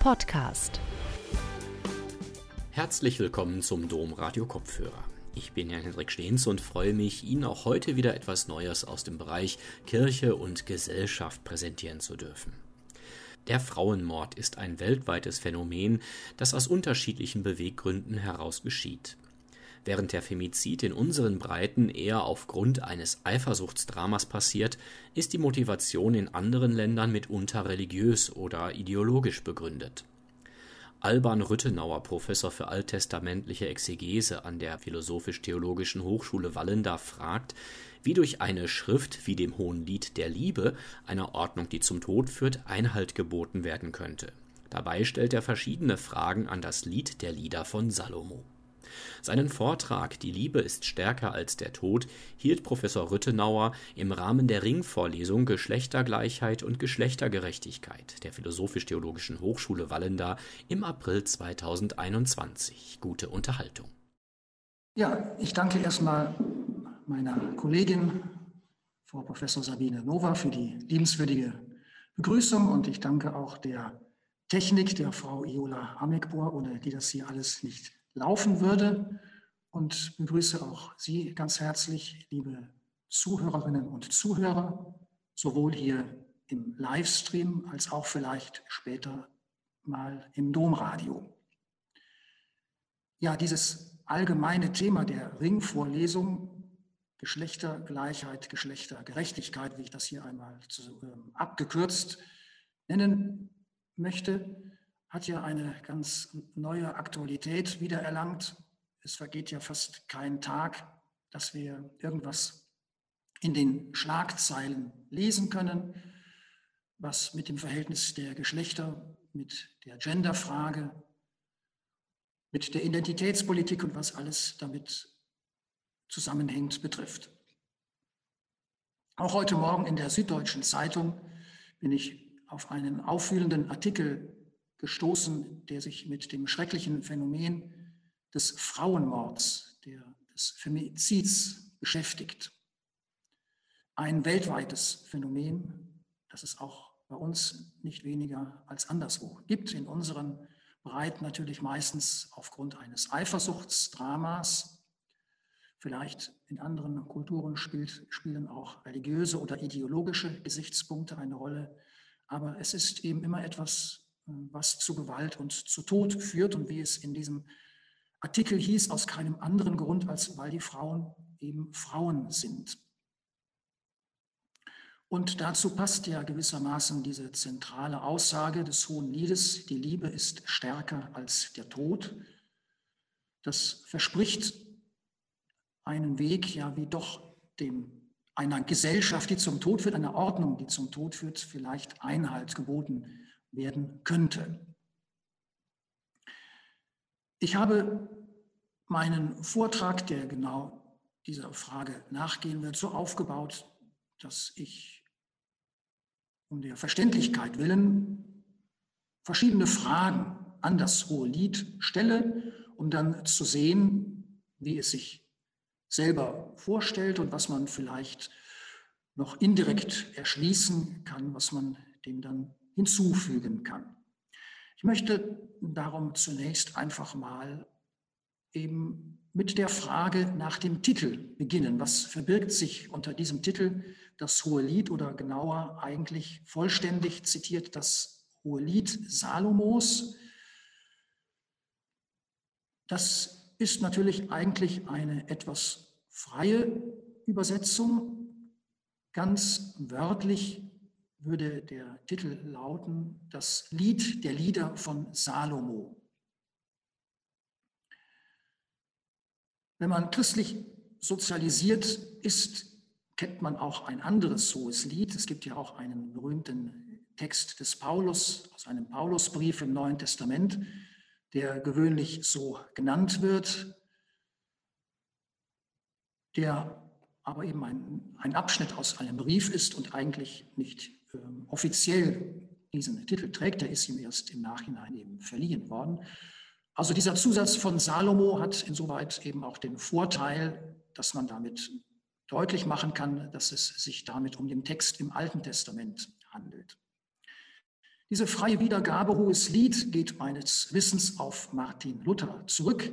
Podcast. Herzlich willkommen zum Dom Radio Kopfhörer. Ich bin Jan Hendrik Stehns und freue mich, Ihnen auch heute wieder etwas Neues aus dem Bereich Kirche und Gesellschaft präsentieren zu dürfen. Der Frauenmord ist ein weltweites Phänomen, das aus unterschiedlichen Beweggründen heraus geschieht. Während der Femizid in unseren Breiten eher aufgrund eines Eifersuchtsdramas passiert, ist die Motivation in anderen Ländern mitunter religiös oder ideologisch begründet. Alban Rüttenauer, Professor für alttestamentliche Exegese an der Philosophisch-Theologischen Hochschule Wallenda, fragt, wie durch eine Schrift wie dem Hohen Lied der Liebe, einer Ordnung, die zum Tod führt, Einhalt geboten werden könnte. Dabei stellt er verschiedene Fragen an das Lied der Lieder von Salomo. Seinen Vortrag Die Liebe ist stärker als der Tod hielt Professor Rüttenauer im Rahmen der Ringvorlesung Geschlechtergleichheit und Geschlechtergerechtigkeit der Philosophisch-Theologischen Hochschule Wallenda im April 2021. Gute Unterhaltung. Ja, ich danke erstmal meiner Kollegin, Frau Professor Sabine Nova, für die liebenswürdige Begrüßung und ich danke auch der Technik der Frau Iola Amekbohr, ohne die das hier alles nicht laufen würde und begrüße auch Sie ganz herzlich, liebe Zuhörerinnen und Zuhörer, sowohl hier im Livestream als auch vielleicht später mal im Domradio. Ja, dieses allgemeine Thema der Ringvorlesung Geschlechtergleichheit, Geschlechtergerechtigkeit, wie ich das hier einmal zu, äh, abgekürzt nennen möchte, hat ja eine ganz neue Aktualität wiedererlangt. Es vergeht ja fast kein Tag, dass wir irgendwas in den Schlagzeilen lesen können, was mit dem Verhältnis der Geschlechter, mit der Genderfrage, mit der Identitätspolitik und was alles damit zusammenhängt betrifft. Auch heute Morgen in der Süddeutschen Zeitung bin ich auf einen auffühlenden Artikel gestoßen, der sich mit dem schrecklichen Phänomen des Frauenmords, der, des Femizids beschäftigt. Ein weltweites Phänomen, das es auch bei uns nicht weniger als anderswo gibt. In unseren Breiten natürlich meistens aufgrund eines Eifersuchtsdramas. Vielleicht in anderen Kulturen spielt, spielen auch religiöse oder ideologische Gesichtspunkte eine Rolle. Aber es ist eben immer etwas was zu Gewalt und zu Tod führt und wie es in diesem Artikel hieß, aus keinem anderen Grund, als weil die Frauen eben Frauen sind. Und dazu passt ja gewissermaßen diese zentrale Aussage des Hohen Liedes, die Liebe ist stärker als der Tod. Das verspricht einen Weg, ja, wie doch dem einer Gesellschaft, die zum Tod führt, einer Ordnung, die zum Tod führt, vielleicht Einhalt geboten werden könnte. Ich habe meinen Vortrag, der genau dieser Frage nachgehen wird, so aufgebaut, dass ich um der Verständlichkeit willen verschiedene Fragen an das Hohe Lied stelle, um dann zu sehen, wie es sich selber vorstellt und was man vielleicht noch indirekt erschließen kann, was man dem dann hinzufügen kann. Ich möchte darum zunächst einfach mal eben mit der Frage nach dem Titel beginnen. Was verbirgt sich unter diesem Titel das Hohe Lied oder genauer eigentlich vollständig zitiert das Hohe Lied Salomos? Das ist natürlich eigentlich eine etwas freie Übersetzung. Ganz wörtlich würde der Titel lauten, das Lied der Lieder von Salomo. Wenn man christlich sozialisiert ist, kennt man auch ein anderes hohes Lied. Es gibt ja auch einen berühmten Text des Paulus aus einem Paulusbrief im Neuen Testament, der gewöhnlich so genannt wird, der aber eben ein, ein Abschnitt aus einem Brief ist und eigentlich nicht offiziell diesen Titel trägt. Der ist ihm erst im Nachhinein eben verliehen worden. Also dieser Zusatz von Salomo hat insoweit eben auch den Vorteil, dass man damit deutlich machen kann, dass es sich damit um den Text im Alten Testament handelt. Diese freie Wiedergabe Hohes Lied geht meines Wissens auf Martin Luther zurück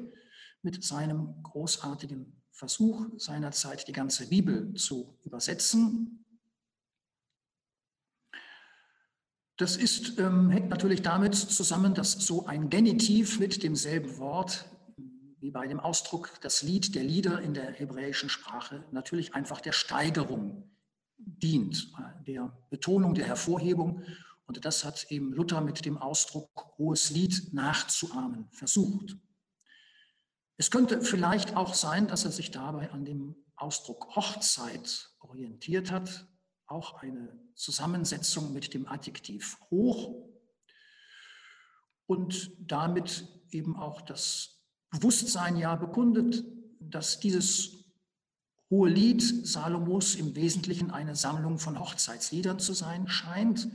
mit seinem großartigen Versuch seinerzeit die ganze Bibel zu übersetzen. Das ist, ähm, hängt natürlich damit zusammen, dass so ein Genitiv mit demselben Wort wie bei dem Ausdruck das Lied der Lieder in der hebräischen Sprache natürlich einfach der Steigerung dient, der Betonung, der Hervorhebung und das hat eben Luther mit dem Ausdruck hohes Lied nachzuahmen versucht. Es könnte vielleicht auch sein, dass er sich dabei an dem Ausdruck Hochzeit orientiert hat, auch eine Zusammensetzung mit dem Adjektiv hoch und damit eben auch das Bewusstsein ja bekundet, dass dieses hohe Lied Salomos im Wesentlichen eine Sammlung von Hochzeitsliedern zu sein scheint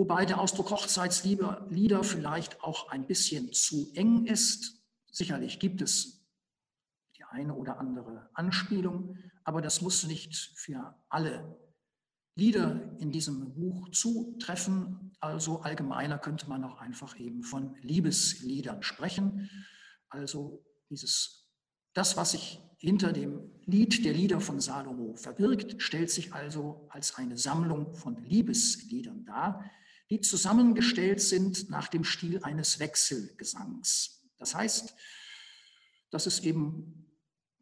wobei der Ausdruck Hochzeitslieder vielleicht auch ein bisschen zu eng ist. Sicherlich gibt es die eine oder andere Anspielung, aber das muss nicht für alle Lieder in diesem Buch zutreffen. Also allgemeiner könnte man auch einfach eben von Liebesliedern sprechen. Also dieses, das, was sich hinter dem Lied der Lieder von Salomo verbirgt, stellt sich also als eine Sammlung von Liebesliedern dar, die zusammengestellt sind nach dem Stil eines Wechselgesangs. Das heißt, dass es eben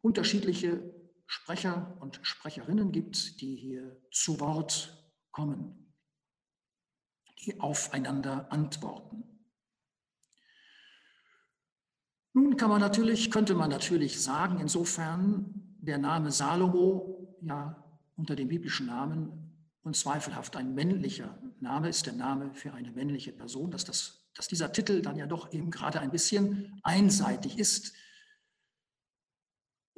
unterschiedliche Sprecher und Sprecherinnen gibt, die hier zu Wort kommen, die aufeinander antworten. Nun kann man natürlich, könnte man natürlich sagen, insofern der Name Salomo ja unter dem biblischen Namen unzweifelhaft ein männlicher Name ist, der Name für eine männliche Person, dass, das, dass dieser Titel dann ja doch eben gerade ein bisschen einseitig ist.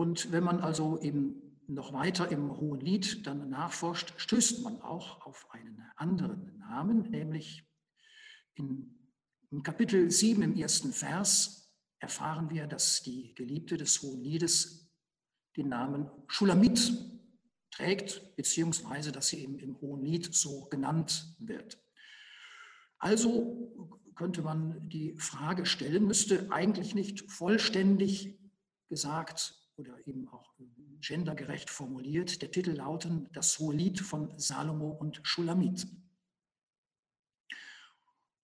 Und wenn man also eben noch weiter im Hohen Lied dann nachforscht, stößt man auch auf einen anderen Namen, nämlich in, im Kapitel 7 im ersten Vers erfahren wir, dass die Geliebte des Hohen Liedes den Namen Schulamit trägt, beziehungsweise dass sie eben im Hohen Lied so genannt wird. Also könnte man die Frage stellen, müsste eigentlich nicht vollständig gesagt oder eben auch gendergerecht formuliert der Titel lauten Das Hohe Lied von Salomo und Schulamit.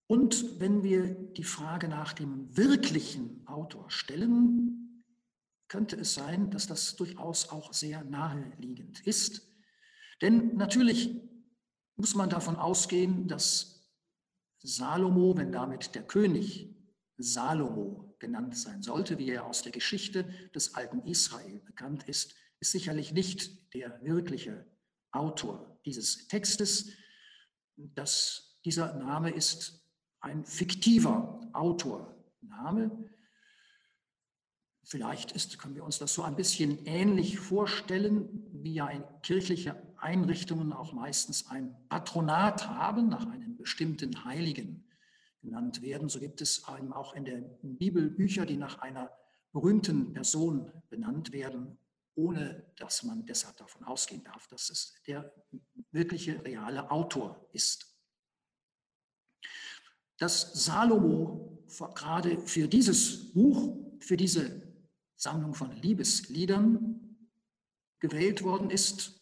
Und wenn wir die Frage nach dem wirklichen Autor stellen, könnte es sein, dass das durchaus auch sehr naheliegend ist. Denn natürlich muss man davon ausgehen, dass Salomo, wenn damit der König Salomo genannt sein sollte, wie er aus der Geschichte des alten Israel bekannt ist, ist sicherlich nicht der wirkliche Autor dieses Textes. Das, dieser Name ist ein fiktiver Autorname, Vielleicht ist, können wir uns das so ein bisschen ähnlich vorstellen, wie ja in kirchliche Einrichtungen auch meistens ein Patronat haben, nach einem bestimmten Heiligen genannt werden. So gibt es auch in der Bibel Bücher, die nach einer berühmten Person benannt werden, ohne dass man deshalb davon ausgehen darf, dass es der wirkliche, reale Autor ist. Dass Salomo gerade für dieses Buch, für diese Sammlung von Liebesliedern gewählt worden ist,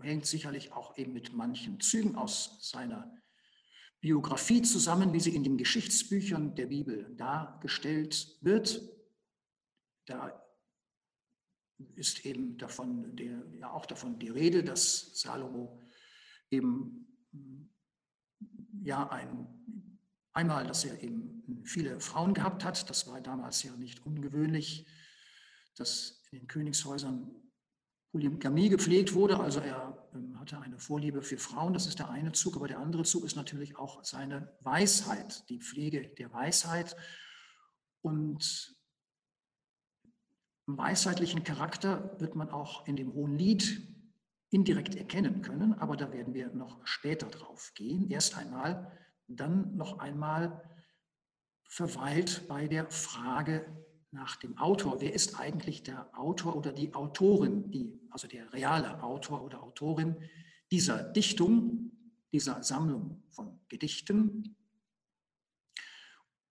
hängt sicherlich auch eben mit manchen Zügen aus seiner Biografie zusammen, wie sie in den Geschichtsbüchern der Bibel dargestellt wird. Da ist eben davon der, ja auch davon die Rede, dass Salomo eben ja ein Einmal, dass er eben viele Frauen gehabt hat. Das war damals ja nicht ungewöhnlich, dass in den Königshäusern Polygamie gepflegt wurde. Also er hatte eine Vorliebe für Frauen. Das ist der eine Zug. Aber der andere Zug ist natürlich auch seine Weisheit, die Pflege der Weisheit. Und weisheitlichen Charakter wird man auch in dem Hohen Lied indirekt erkennen können. Aber da werden wir noch später drauf gehen. Erst einmal dann noch einmal verweilt bei der Frage nach dem Autor. Wer ist eigentlich der Autor oder die Autorin, die, also der reale Autor oder Autorin dieser Dichtung, dieser Sammlung von Gedichten.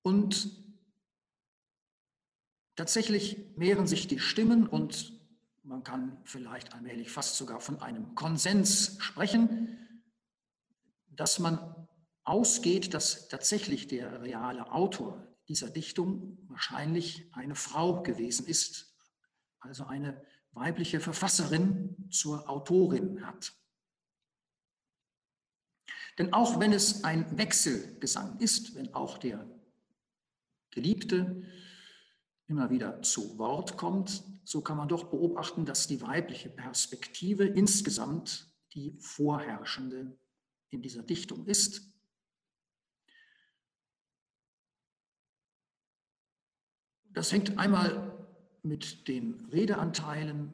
Und tatsächlich mehren sich die Stimmen und man kann vielleicht allmählich fast sogar von einem Konsens sprechen, dass man ausgeht, dass tatsächlich der reale Autor dieser Dichtung wahrscheinlich eine Frau gewesen ist, also eine weibliche Verfasserin zur Autorin hat. Denn auch wenn es ein Wechselgesang ist, wenn auch der Geliebte immer wieder zu Wort kommt, so kann man doch beobachten, dass die weibliche Perspektive insgesamt die vorherrschende in dieser Dichtung ist. Das hängt einmal mit den Redeanteilen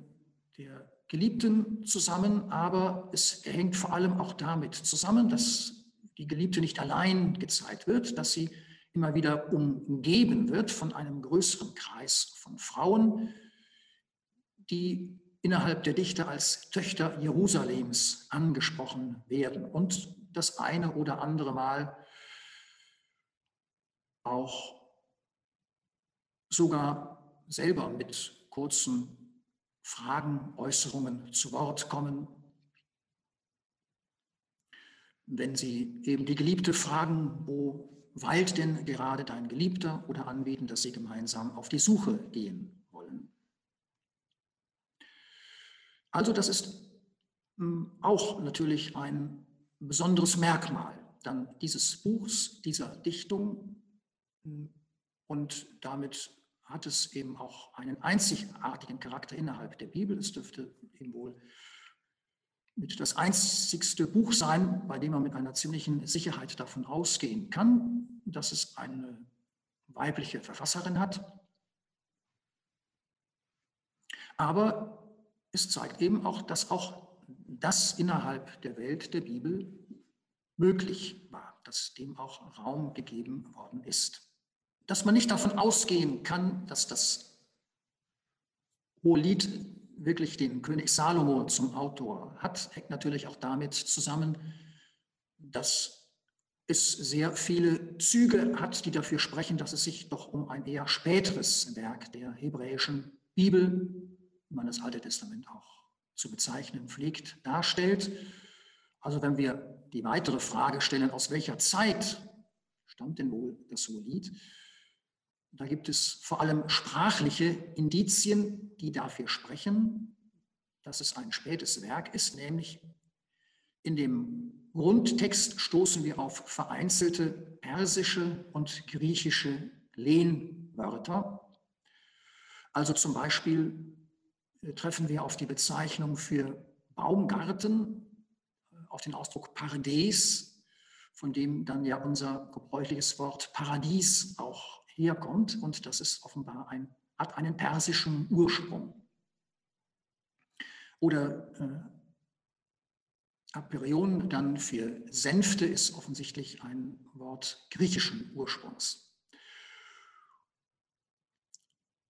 der Geliebten zusammen, aber es hängt vor allem auch damit zusammen, dass die Geliebte nicht allein gezeigt wird, dass sie immer wieder umgeben wird von einem größeren Kreis von Frauen, die innerhalb der Dichter als Töchter Jerusalems angesprochen werden. Und das eine oder andere Mal auch sogar selber mit kurzen Fragen, Äußerungen zu Wort kommen. Wenn sie eben die Geliebte fragen, wo weilt denn gerade dein Geliebter oder anbieten, dass sie gemeinsam auf die Suche gehen wollen. Also das ist hm, auch natürlich ein besonderes Merkmal dann dieses Buchs, dieser Dichtung hm, und damit hat es eben auch einen einzigartigen Charakter innerhalb der Bibel. Es dürfte eben wohl mit das einzigste Buch sein, bei dem man mit einer ziemlichen Sicherheit davon ausgehen kann, dass es eine weibliche Verfasserin hat. Aber es zeigt eben auch, dass auch das innerhalb der Welt der Bibel möglich war, dass dem auch Raum gegeben worden ist dass man nicht davon ausgehen kann, dass das Hohelied wirklich den König Salomo zum Autor hat, hängt natürlich auch damit zusammen, dass es sehr viele Züge hat, die dafür sprechen, dass es sich doch um ein eher späteres Werk der hebräischen Bibel, wie man das Alte Testament auch zu bezeichnen pflegt, darstellt. Also wenn wir die weitere Frage stellen, aus welcher Zeit stammt denn wohl das Hohelied, da gibt es vor allem sprachliche Indizien, die dafür sprechen, dass es ein spätes Werk ist, nämlich in dem Grundtext stoßen wir auf vereinzelte persische und griechische Lehnwörter. Also zum Beispiel äh, treffen wir auf die Bezeichnung für Baumgarten, äh, auf den Ausdruck Parades, von dem dann ja unser gebräuchliches Wort Paradies auch herkommt und das ist offenbar ein, hat einen persischen Ursprung. Oder äh, Aperion dann für Sänfte ist offensichtlich ein Wort griechischen Ursprungs.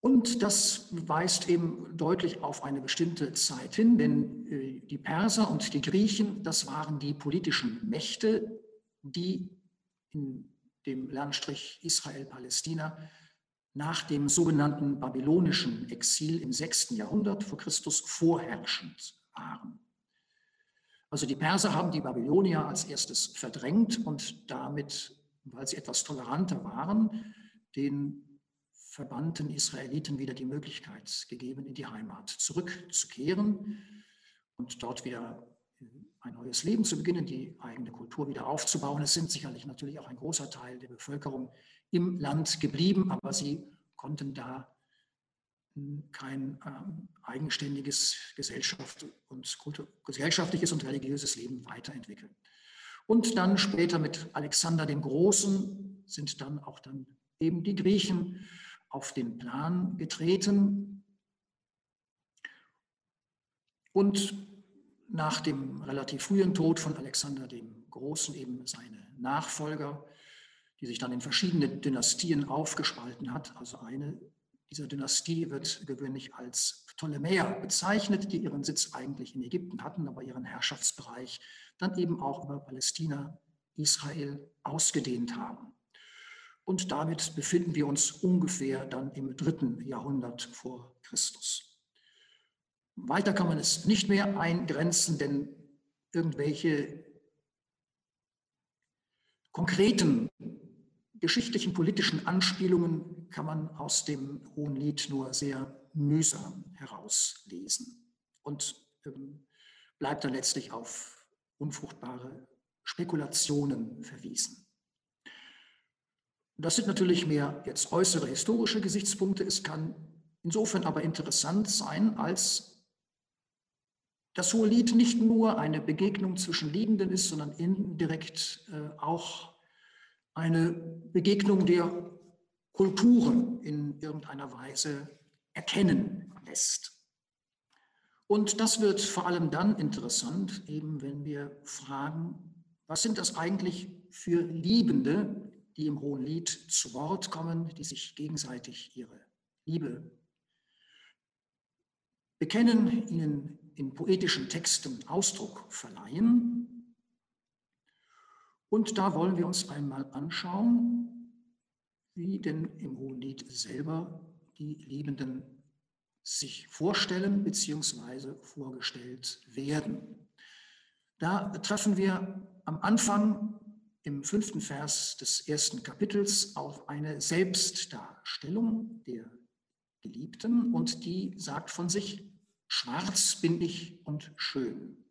Und das weist eben deutlich auf eine bestimmte Zeit hin, denn äh, die Perser und die Griechen, das waren die politischen Mächte, die in dem Landstrich Israel-Palästina, nach dem sogenannten babylonischen Exil im 6. Jahrhundert vor Christus vorherrschend waren. Also die Perser haben die Babylonier als erstes verdrängt und damit, weil sie etwas toleranter waren, den verbannten Israeliten wieder die Möglichkeit gegeben, in die Heimat zurückzukehren und dort wieder ein neues Leben zu beginnen, die eigene Kultur wieder aufzubauen. Es sind sicherlich natürlich auch ein großer Teil der Bevölkerung im Land geblieben, aber sie konnten da hm, kein ähm, eigenständiges Gesellschaft und gesellschaftliches und religiöses Leben weiterentwickeln. Und dann später mit Alexander dem Großen sind dann auch dann eben die Griechen auf den Plan getreten. Und nach dem relativ frühen Tod von Alexander dem Großen eben seine Nachfolger, die sich dann in verschiedene Dynastien aufgespalten hat. Also eine, dieser Dynastie wird gewöhnlich als Ptolemäer bezeichnet, die ihren Sitz eigentlich in Ägypten hatten, aber ihren Herrschaftsbereich dann eben auch über Palästina, Israel ausgedehnt haben. Und damit befinden wir uns ungefähr dann im dritten Jahrhundert vor Christus. Weiter kann man es nicht mehr eingrenzen, denn irgendwelche konkreten geschichtlichen politischen Anspielungen kann man aus dem Hohen Lied nur sehr mühsam herauslesen und ähm, bleibt dann letztlich auf unfruchtbare Spekulationen verwiesen. Das sind natürlich mehr jetzt äußere historische Gesichtspunkte. Es kann insofern aber interessant sein, als das Hohe Lied nicht nur eine Begegnung zwischen Liebenden ist, sondern indirekt äh, auch eine Begegnung der Kulturen in irgendeiner Weise erkennen lässt. Und das wird vor allem dann interessant, eben wenn wir fragen, was sind das eigentlich für Liebende, die im Hohen Lied zu Wort kommen, die sich gegenseitig ihre Liebe bekennen, ihnen in poetischen Texten Ausdruck verleihen. Und da wollen wir uns einmal anschauen, wie denn im Hohen Lied selber die Liebenden sich vorstellen bzw. vorgestellt werden. Da treffen wir am Anfang im fünften Vers des ersten Kapitels auf eine Selbstdarstellung der Geliebten und die sagt von sich, schwarz bin ich und schön.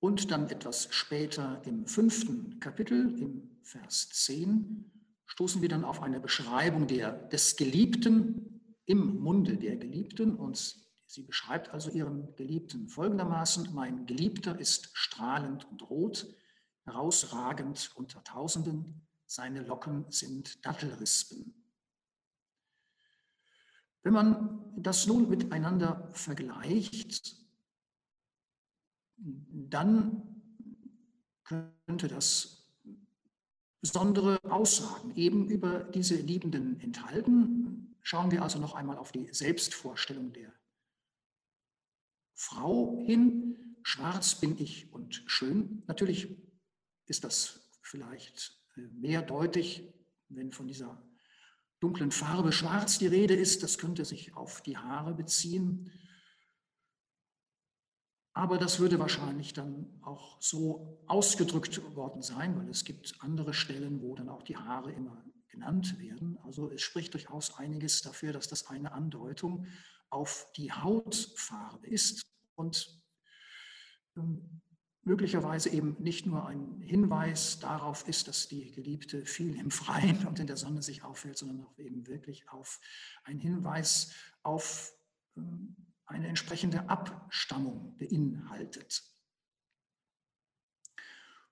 Und dann etwas später im fünften Kapitel, im Vers 10, stoßen wir dann auf eine Beschreibung der, des Geliebten im Munde der Geliebten und sie beschreibt also ihren Geliebten folgendermaßen, mein Geliebter ist strahlend und rot, herausragend unter Tausenden, seine Locken sind Dattelrispen. Wenn man das nun miteinander vergleicht, dann könnte das besondere Aussagen eben über diese Liebenden enthalten. Schauen wir also noch einmal auf die Selbstvorstellung der Frau hin. Schwarz bin ich und schön. Natürlich ist das vielleicht äh, mehr deutlich, wenn von dieser dunklen Farbe schwarz die Rede ist. Das könnte sich auf die Haare beziehen. Aber das würde wahrscheinlich dann auch so ausgedrückt worden sein, weil es gibt andere Stellen, wo dann auch die Haare immer genannt werden. Also es spricht durchaus einiges dafür, dass das eine Andeutung auf die Hautfarbe ist und ähm, möglicherweise eben nicht nur ein Hinweis darauf ist, dass die Geliebte viel im Freien und in der Sonne sich aufhält, sondern auch eben wirklich auf ein Hinweis auf ähm, eine entsprechende Abstammung beinhaltet.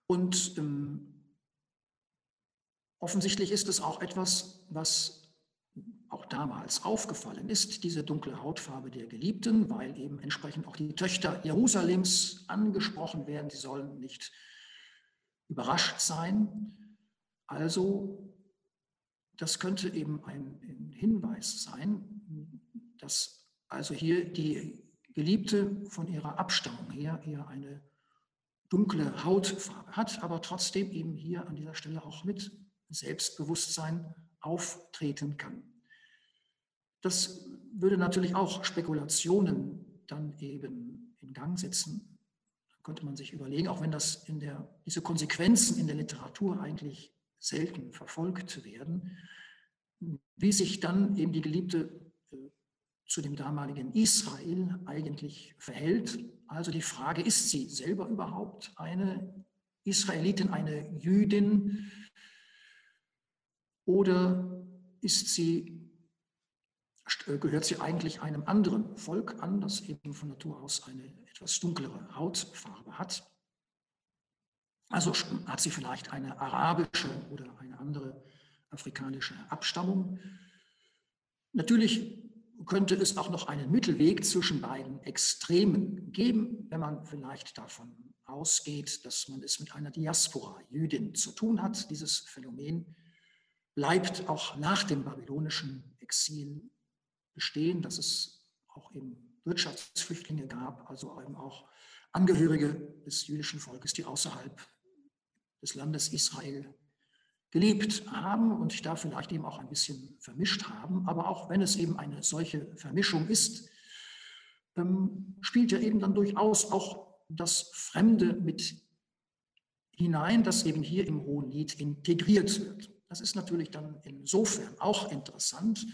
Und ähm, offensichtlich ist es auch etwas, was auch damals aufgefallen ist, diese dunkle Hautfarbe der Geliebten, weil eben entsprechend auch die Töchter Jerusalems angesprochen werden. Sie sollen nicht überrascht sein. Also das könnte eben ein Hinweis sein, dass also hier die Geliebte von ihrer Abstammung her eher eine dunkle Hautfarbe hat, aber trotzdem eben hier an dieser Stelle auch mit Selbstbewusstsein auftreten kann. Das würde natürlich auch Spekulationen dann eben in Gang setzen. Da könnte man sich überlegen, auch wenn das in der, diese Konsequenzen in der Literatur eigentlich selten verfolgt werden, wie sich dann eben die Geliebte zu dem damaligen Israel eigentlich verhält. Also die Frage, ist sie selber überhaupt eine Israelitin, eine Jüdin oder ist sie, gehört sie eigentlich einem anderen Volk an, das eben von Natur aus eine etwas dunklere Hautfarbe hat? Also hat sie vielleicht eine arabische oder eine andere afrikanische Abstammung? Natürlich könnte es auch noch einen Mittelweg zwischen beiden Extremen geben, wenn man vielleicht davon ausgeht, dass man es mit einer Diaspora Jüdin zu tun hat, dieses Phänomen. bleibt auch nach dem babylonischen Exil bestehen, dass es auch eben Wirtschaftsflüchtlinge gab, also eben auch Angehörige des jüdischen Volkes, die außerhalb des Landes Israel gelebt haben und sich da vielleicht eben auch ein bisschen vermischt haben. Aber auch wenn es eben eine solche Vermischung ist, ähm, spielt ja eben dann durchaus auch das Fremde mit hinein, das eben hier im Hohen Lied integriert wird. Das ist natürlich dann insofern auch interessant,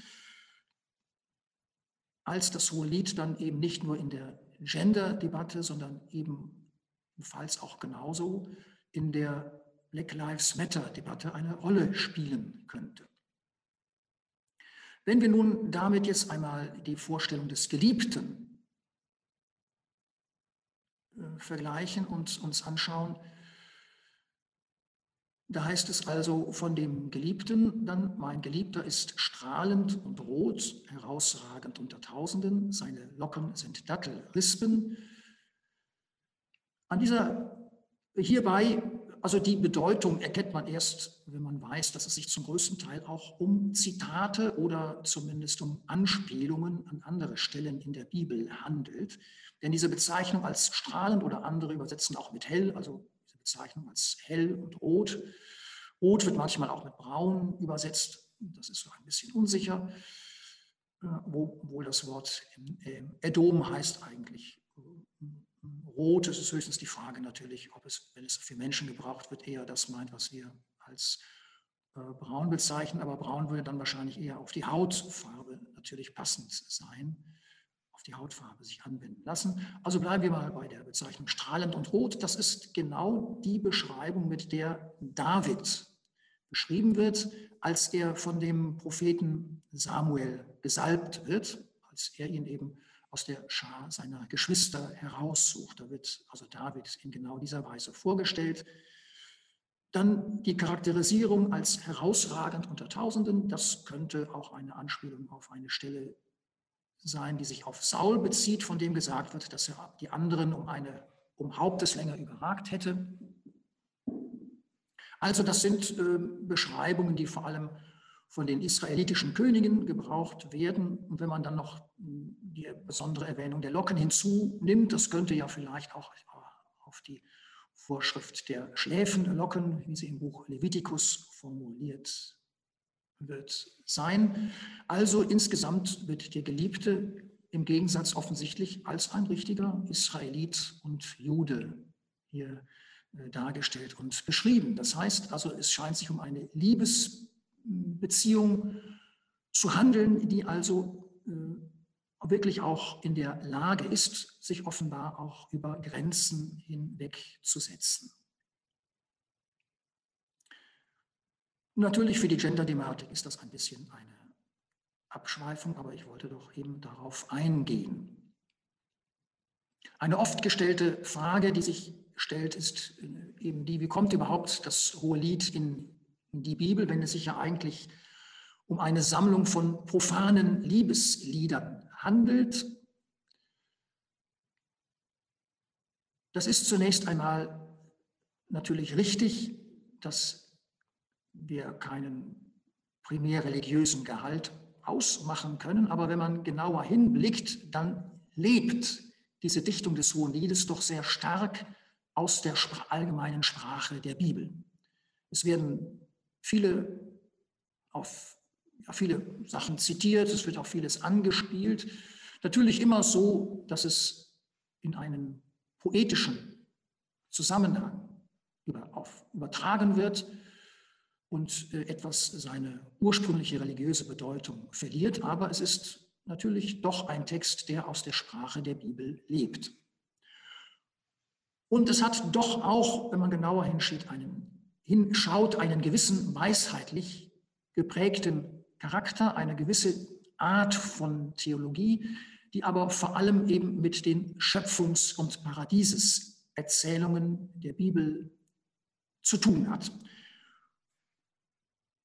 als das Hohe Lied dann eben nicht nur in der Gender-Debatte, sondern ebenfalls auch genauso in der Black Lives Matter-Debatte eine Rolle spielen könnte. Wenn wir nun damit jetzt einmal die Vorstellung des Geliebten äh, vergleichen und uns anschauen, da heißt es also von dem Geliebten dann, mein Geliebter ist strahlend und rot, herausragend unter Tausenden, seine Locken sind Dattelrispen. An dieser, hierbei, also die Bedeutung erkennt man erst, wenn man weiß, dass es sich zum größten Teil auch um Zitate oder zumindest um Anspielungen an andere Stellen in der Bibel handelt. Denn diese Bezeichnung als strahlend oder andere übersetzen auch mit hell, also Bezeichnung als hell und rot. Rot wird manchmal auch mit braun übersetzt. Das ist so ein bisschen unsicher, äh, obwohl das Wort Edom heißt eigentlich äh, rot. Es ist höchstens die Frage natürlich, ob es, wenn es für Menschen gebraucht wird, eher das meint, was wir als äh, braun bezeichnen. Aber braun würde dann wahrscheinlich eher auf die Hautfarbe natürlich passend sein die Hautfarbe sich anwenden lassen. Also bleiben wir mal bei der Bezeichnung strahlend und rot. Das ist genau die Beschreibung, mit der David beschrieben wird, als er von dem Propheten Samuel gesalbt wird, als er ihn eben aus der Schar seiner Geschwister heraussucht. Da wird also David in genau dieser Weise vorgestellt. Dann die Charakterisierung als herausragend unter Tausenden. Das könnte auch eine Anspielung auf eine Stelle sein, die sich auf Saul bezieht, von dem gesagt wird, dass er die anderen um eine um Haupteslänge überragt hätte. Also das sind äh, Beschreibungen, die vor allem von den israelitischen Königen gebraucht werden. Und wenn man dann noch hm, die besondere Erwähnung der Locken hinzunimmt, das könnte ja vielleicht auch auf die Vorschrift der Schläfenlocken, wie sie im Buch Levitikus formuliert wird sein. Also insgesamt wird der Geliebte im Gegensatz offensichtlich als ein richtiger Israelit und Jude hier äh, dargestellt und beschrieben. Das heißt also, es scheint sich um eine Liebesbeziehung zu handeln, die also äh, wirklich auch in der Lage ist, sich offenbar auch über Grenzen hinwegzusetzen. Natürlich für die Gender-Thematik ist das ein bisschen eine Abschweifung, aber ich wollte doch eben darauf eingehen. Eine oft gestellte Frage, die sich stellt, ist äh, eben die, wie kommt überhaupt das Hohe Lied in, in die Bibel, wenn es sich ja eigentlich um eine Sammlung von profanen Liebesliedern handelt. Das ist zunächst einmal natürlich richtig, dass wir keinen primär religiösen Gehalt ausmachen können. Aber wenn man genauer hinblickt, dann lebt diese Dichtung des Hohen Liedes doch sehr stark aus der allgemeinen Sprache der Bibel. Es werden viele, auf, ja, viele Sachen zitiert, es wird auch vieles angespielt. Natürlich immer so, dass es in einen poetischen Zusammenhang über, auf, übertragen wird und äh, etwas seine ursprüngliche religiöse Bedeutung verliert. Aber es ist natürlich doch ein Text, der aus der Sprache der Bibel lebt. Und es hat doch auch, wenn man genauer hinschaut, einen, hinschaut, einen gewissen weisheitlich geprägten Charakter, eine gewisse Art von Theologie, die aber vor allem eben mit den Schöpfungs- und Paradieseserzählungen der Bibel zu tun hat.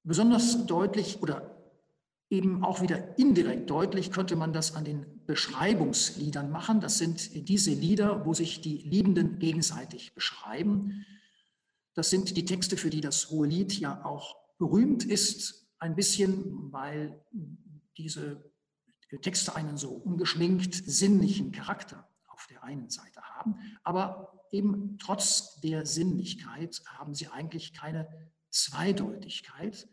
Besonders deutlich oder eben auch wieder indirekt deutlich könnte man das an den Beschreibungsliedern machen. Das sind diese Lieder, wo sich die Liebenden gegenseitig beschreiben. Das sind die Texte, für die das Hohe Lied ja auch berühmt ist. ein bisschen, weil diese Texte einen so ungeschminkt sinnlichen Charakter auf der einen Seite haben, aber eben trotz der Sinnlichkeit haben sie eigentlich keine Zweideutigkeit,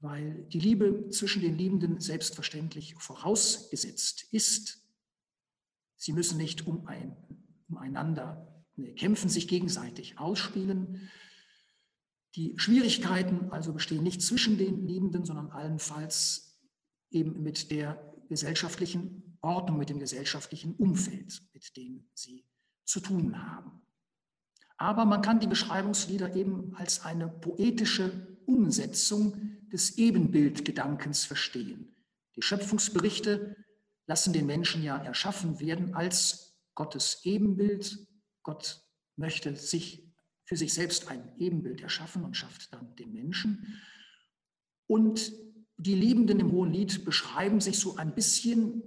weil die Liebe zwischen den Liebenden selbstverständlich vorausgesetzt ist. Sie müssen nicht um ein, umeinander kämpfen, sich gegenseitig ausspielen. Die Schwierigkeiten also bestehen nicht zwischen den Liebenden, sondern allenfalls eben mit der gesellschaftlichen Ordnung, mit dem gesellschaftlichen Umfeld, mit dem sie zu tun haben. Aber man kann die Beschreibungslieder eben als eine poetische Umsetzung des Ebenbildgedankens verstehen. Die Schöpfungsberichte lassen den Menschen ja erschaffen werden als Gottes Ebenbild. Gott möchte sich für sich selbst ein Ebenbild erschaffen und schafft dann den Menschen. Und die Liebenden im Hohen Lied beschreiben sich so ein bisschen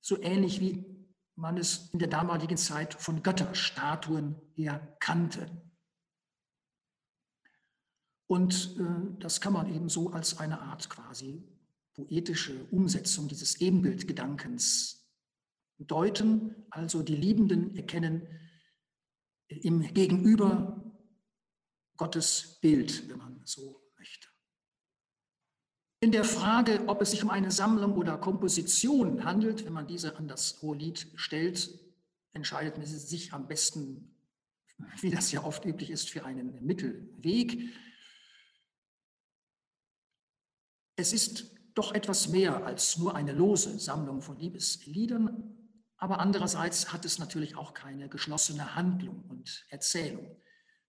so ähnlich wie man es in der damaligen Zeit von Götterstatuen her kannte. Und äh, das kann man eben so als eine Art quasi poetische Umsetzung dieses Ebenbildgedankens deuten. Also die Liebenden erkennen im Gegenüber Gottes Bild, wenn man so. In der Frage, ob es sich um eine Sammlung oder Komposition handelt, wenn man diese an das Hohelied stellt, entscheidet man sich am besten, wie das ja oft üblich ist, für einen Mittelweg. Es ist doch etwas mehr als nur eine lose Sammlung von Liebesliedern, aber andererseits hat es natürlich auch keine geschlossene Handlung und Erzählung.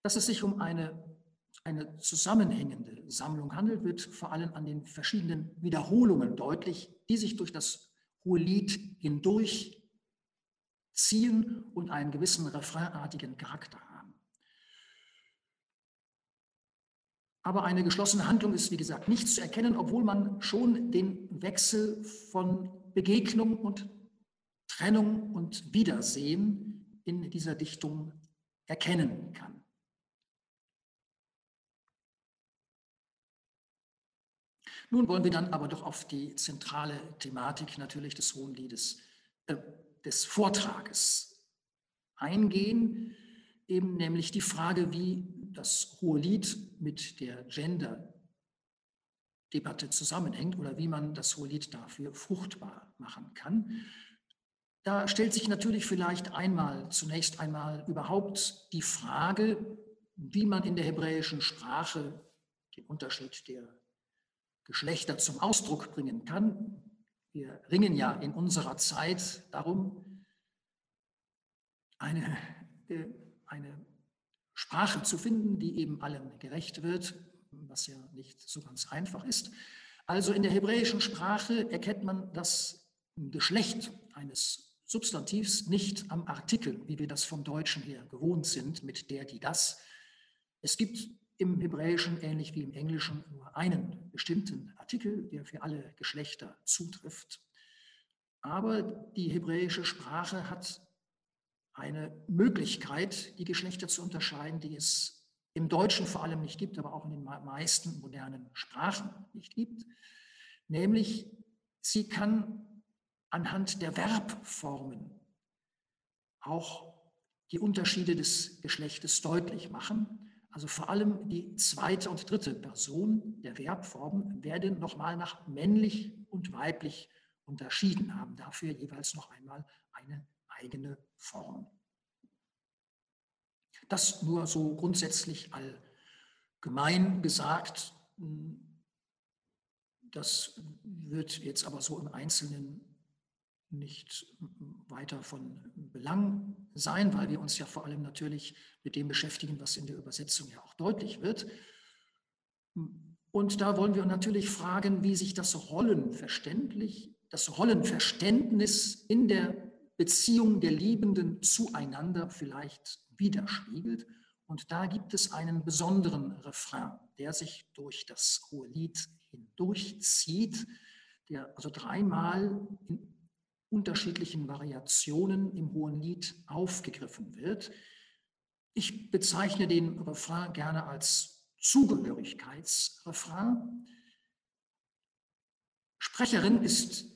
Dass es sich um eine, eine zusammenhängende Sammlung handelt, wird vor allem an den verschiedenen Wiederholungen deutlich, die sich durch das hohe Lied hindurch ziehen und einen gewissen refrainartigen Charakter haben. Aber eine geschlossene Handlung ist, wie gesagt, nicht zu erkennen, obwohl man schon den Wechsel von Begegnung und Trennung und Wiedersehen in dieser Dichtung erkennen kann. Nun wollen wir dann aber doch auf die zentrale Thematik natürlich des Hohenliedes, äh, des Vortrages eingehen, eben nämlich die Frage, wie das Hohelied mit der Gender-Debatte zusammenhängt oder wie man das Hohelied dafür fruchtbar machen kann. Da stellt sich natürlich vielleicht einmal, zunächst einmal überhaupt die Frage, wie man in der hebräischen Sprache den Unterschied der Geschlechter zum Ausdruck bringen kann. Wir ringen ja in unserer Zeit darum, eine, äh, eine Sprache zu finden, die eben allen gerecht wird, was ja nicht so ganz einfach ist. Also in der hebräischen Sprache erkennt man das Geschlecht eines Substantivs nicht am Artikel, wie wir das vom Deutschen her gewohnt sind, mit der, die, das. Es gibt im Hebräischen ähnlich wie im Englischen nur einen bestimmten Artikel, der für alle Geschlechter zutrifft. Aber die hebräische Sprache hat eine Möglichkeit, die Geschlechter zu unterscheiden, die es im Deutschen vor allem nicht gibt, aber auch in den meisten modernen Sprachen nicht gibt. Nämlich, sie kann anhand der Verbformen auch die Unterschiede des Geschlechtes deutlich machen. Also vor allem die zweite und dritte Person der Verbformen werden nochmal nach männlich und weiblich unterschieden haben, dafür jeweils noch einmal eine eigene Form. Das nur so grundsätzlich allgemein gesagt. Das wird jetzt aber so im Einzelnen nicht weiter von Belang sein, weil wir uns ja vor allem natürlich mit dem beschäftigen, was in der Übersetzung ja auch deutlich wird. Und da wollen wir natürlich fragen, wie sich das Rollenverständlich, das Rollenverständnis in der Beziehung der Liebenden zueinander vielleicht widerspiegelt. Und da gibt es einen besonderen Refrain, der sich durch das hohe Lied hindurchzieht, der also dreimal in unterschiedlichen Variationen im Hohen Lied aufgegriffen wird. Ich bezeichne den Refrain gerne als Zugehörigkeitsrefrain. Sprecherin ist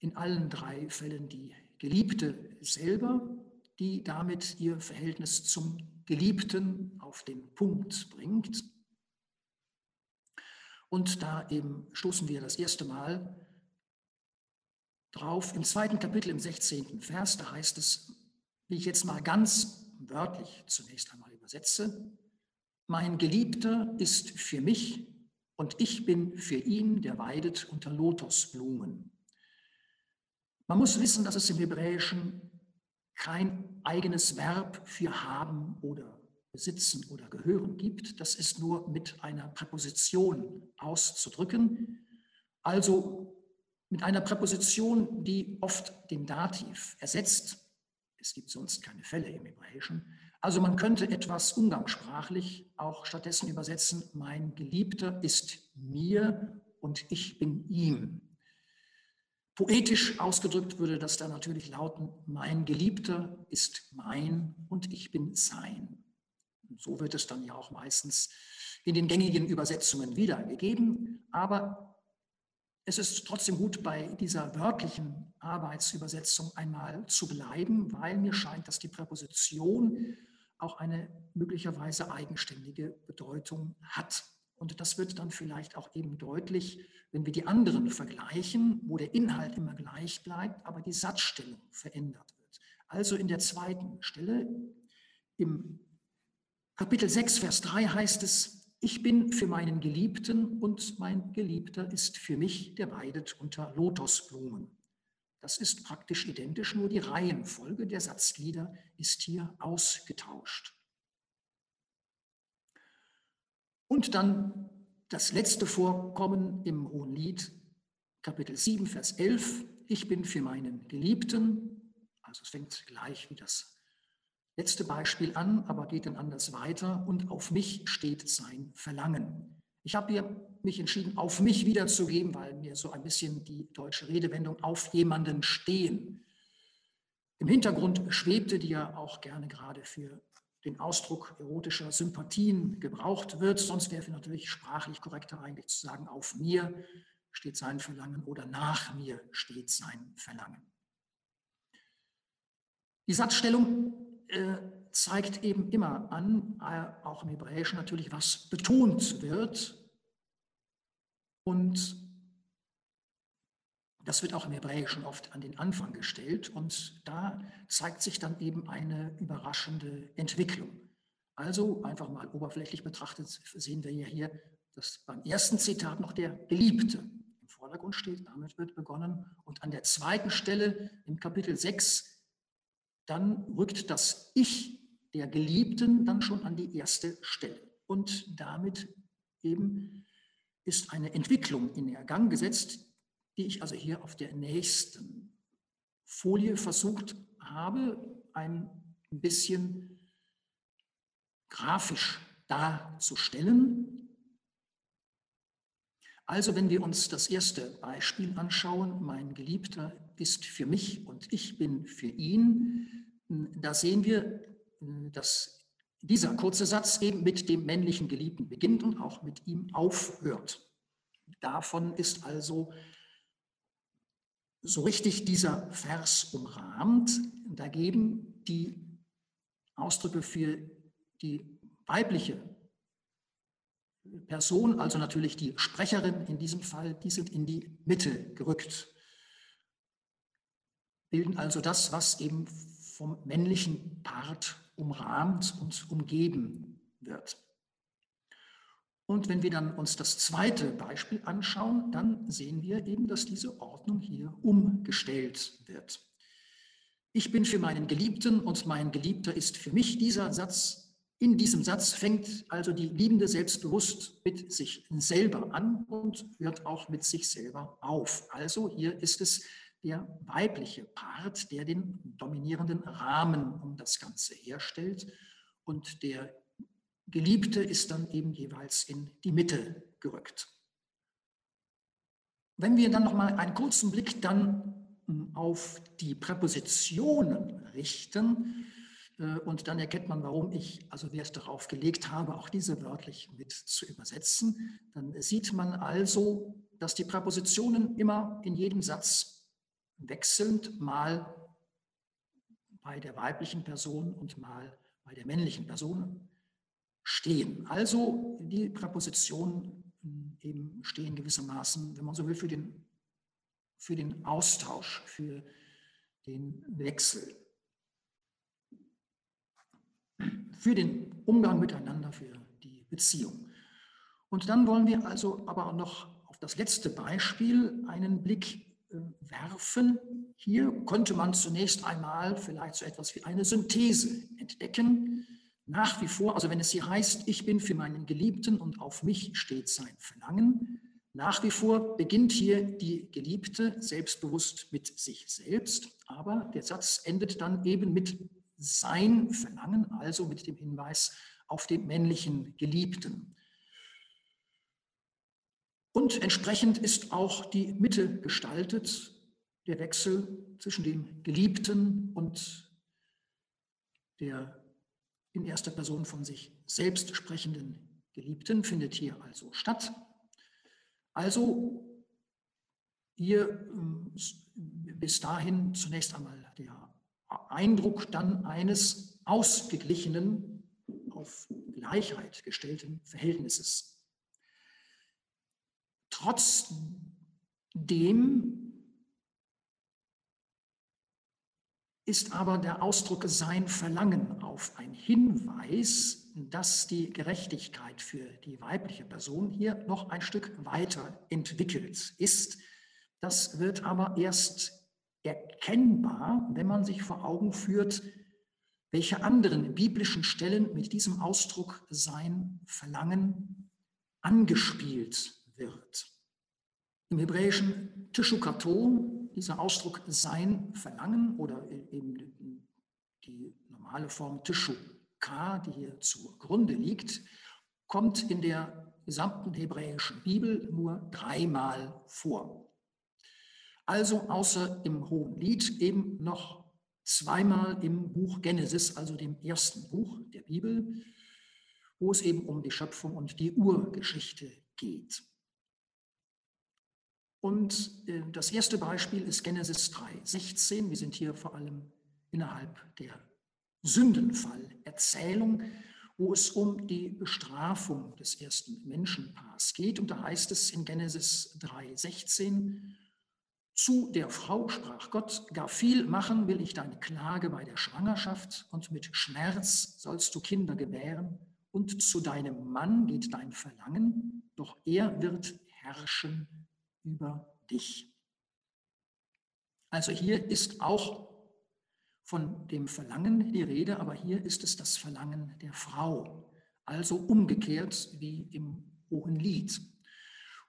in allen drei Fällen die Geliebte selber, die damit ihr Verhältnis zum Geliebten auf den Punkt bringt. Und da eben stoßen wir das erste Mal drauf im zweiten Kapitel im 16. Vers, da heißt es, wie ich jetzt mal ganz wörtlich zunächst einmal übersetze, mein Geliebter ist für mich und ich bin für ihn, der weidet unter Lotosblumen. Man muss wissen, dass es im Hebräischen kein eigenes Verb für haben oder besitzen oder gehören gibt. Das ist nur mit einer Präposition auszudrücken. Also mit einer Präposition, die oft den Dativ ersetzt. Es gibt sonst keine Fälle im Hebräischen. Also man könnte etwas umgangssprachlich auch stattdessen übersetzen, mein Geliebter ist mir und ich bin ihm. Poetisch ausgedrückt würde das dann natürlich lauten, mein Geliebter ist mein und ich bin sein. Und so wird es dann ja auch meistens in den gängigen Übersetzungen wiedergegeben. Aber es ist trotzdem gut, bei dieser wörtlichen Arbeitsübersetzung einmal zu bleiben, weil mir scheint, dass die Präposition auch eine möglicherweise eigenständige Bedeutung hat. Und das wird dann vielleicht auch eben deutlich, wenn wir die anderen vergleichen, wo der Inhalt immer gleich bleibt, aber die Satzstellung verändert wird. Also in der zweiten Stelle im Kapitel 6, Vers 3 heißt es, ich bin für meinen Geliebten und mein Geliebter ist für mich, der weidet unter Lotosblumen. Das ist praktisch identisch, nur die Reihenfolge der Satzglieder ist hier ausgetauscht. Und dann das letzte Vorkommen im Hohen Lied, Kapitel 7, Vers 11. Ich bin für meinen Geliebten, also es fängt gleich wie das letzte Beispiel an, aber geht dann anders weiter. Und auf mich steht sein Verlangen. Ich habe mich entschieden, auf mich wiederzugeben, weil mir so ein bisschen die deutsche Redewendung auf jemanden stehen im Hintergrund schwebte, die ja auch gerne gerade für den Ausdruck erotischer Sympathien gebraucht wird. Sonst wäre natürlich sprachlich korrekter eigentlich zu sagen, auf mir steht sein Verlangen oder nach mir steht sein Verlangen. Die Satzstellung zeigt eben immer an, äh, auch im Hebräischen natürlich, was betont wird. Und das wird auch im Hebräischen oft an den Anfang gestellt und da zeigt sich dann eben eine überraschende Entwicklung. Also einfach mal oberflächlich betrachtet sehen wir ja hier, dass beim ersten Zitat noch der Geliebte im Vordergrund steht, damit wird begonnen. Und an der zweiten Stelle im Kapitel 6, dann rückt das Ich der Geliebten dann schon an die erste Stelle. Und damit eben ist eine Entwicklung in Gang gesetzt, die ich also hier auf der nächsten Folie versucht habe, ein bisschen grafisch darzustellen. Also wenn wir uns das erste Beispiel anschauen, mein Geliebter ist für mich und ich bin für ihn, da sehen wir, dass dieser kurze Satz eben mit dem männlichen Geliebten beginnt und auch mit ihm aufhört. Davon ist also so richtig dieser Vers umrahmt. Da geben die Ausdrücke für die weibliche Person, also natürlich die Sprecherin in diesem Fall, die sind in die Mitte gerückt. Bilden also das, was eben vom männlichen Part umrahmt und umgeben wird. Und wenn wir dann uns das zweite Beispiel anschauen, dann sehen wir eben, dass diese Ordnung hier umgestellt wird. Ich bin für meinen Geliebten und mein Geliebter ist für mich. Dieser Satz, in diesem Satz fängt also die Liebende selbstbewusst mit sich selber an und hört auch mit sich selber auf. Also hier ist es der weibliche Part, der den dominierenden Rahmen um das Ganze herstellt und der Geliebte ist dann eben jeweils in die Mitte gerückt. Wenn wir dann noch mal einen kurzen Blick dann auf die Präpositionen richten, und dann erkennt man, warum ich also Wert darauf gelegt habe, auch diese wörtlich mit zu übersetzen. Dann sieht man also, dass die Präpositionen immer in jedem Satz wechselnd mal bei der weiblichen Person und mal bei der männlichen Person stehen. Also die Präpositionen eben stehen gewissermaßen, wenn man so will, für den, für den Austausch, für den Wechsel, für den Umgang miteinander, für die Beziehung. Und dann wollen wir also aber noch auf das letzte Beispiel einen Blick äh, werfen. Hier konnte man zunächst einmal vielleicht so etwas wie eine Synthese entdecken. Nach wie vor, also wenn es hier heißt, ich bin für meinen Geliebten und auf mich steht sein Verlangen, nach wie vor beginnt hier die Geliebte selbstbewusst mit sich selbst, aber der Satz endet dann eben mit sein Verlangen, also mit dem Hinweis auf den männlichen Geliebten. Und entsprechend ist auch die Mitte gestaltet, der Wechsel zwischen dem Geliebten und der in erster Person von sich selbst sprechenden Geliebten findet hier also statt. Also hier ähm, bis dahin zunächst einmal der Eindruck dann eines ausgeglichenen, auf Gleichheit gestellten Verhältnisses. Trotzdem ist aber der Ausdruck sein Verlangen auf ein Hinweis, dass die Gerechtigkeit für die weibliche Person hier noch ein Stück weiter entwickelt ist. Das wird aber erst erkennbar, wenn man sich vor Augen führt, welche anderen biblischen Stellen mit diesem Ausdruck sein Verlangen angespielt wird. Im Hebräischen Tishukato, dieser Ausdruck sein Verlangen oder eben die normale Form Tishuka, die hier zugrunde liegt, kommt in der gesamten hebräischen Bibel nur dreimal vor. Also außer im Hohen Lied eben noch zweimal im Buch Genesis, also dem ersten Buch der Bibel, wo es eben um die Schöpfung und die Urgeschichte geht. Und äh, das erste Beispiel ist Genesis 3, 16. Wir sind hier vor allem innerhalb der Sündenfallerzählung, wo es um die Bestrafung des ersten Menschenpaars geht. Und da heißt es in Genesis 3, 16, zu der Frau sprach Gott, gar viel machen will ich deine Klage bei der Schwangerschaft und mit Schmerz sollst du Kinder gebären und zu deinem Mann geht dein Verlangen, doch er wird herrschen über dich. Also hier ist auch von dem Verlangen die Rede, aber hier ist es das Verlangen der Frau, also umgekehrt wie im Hohen Lied.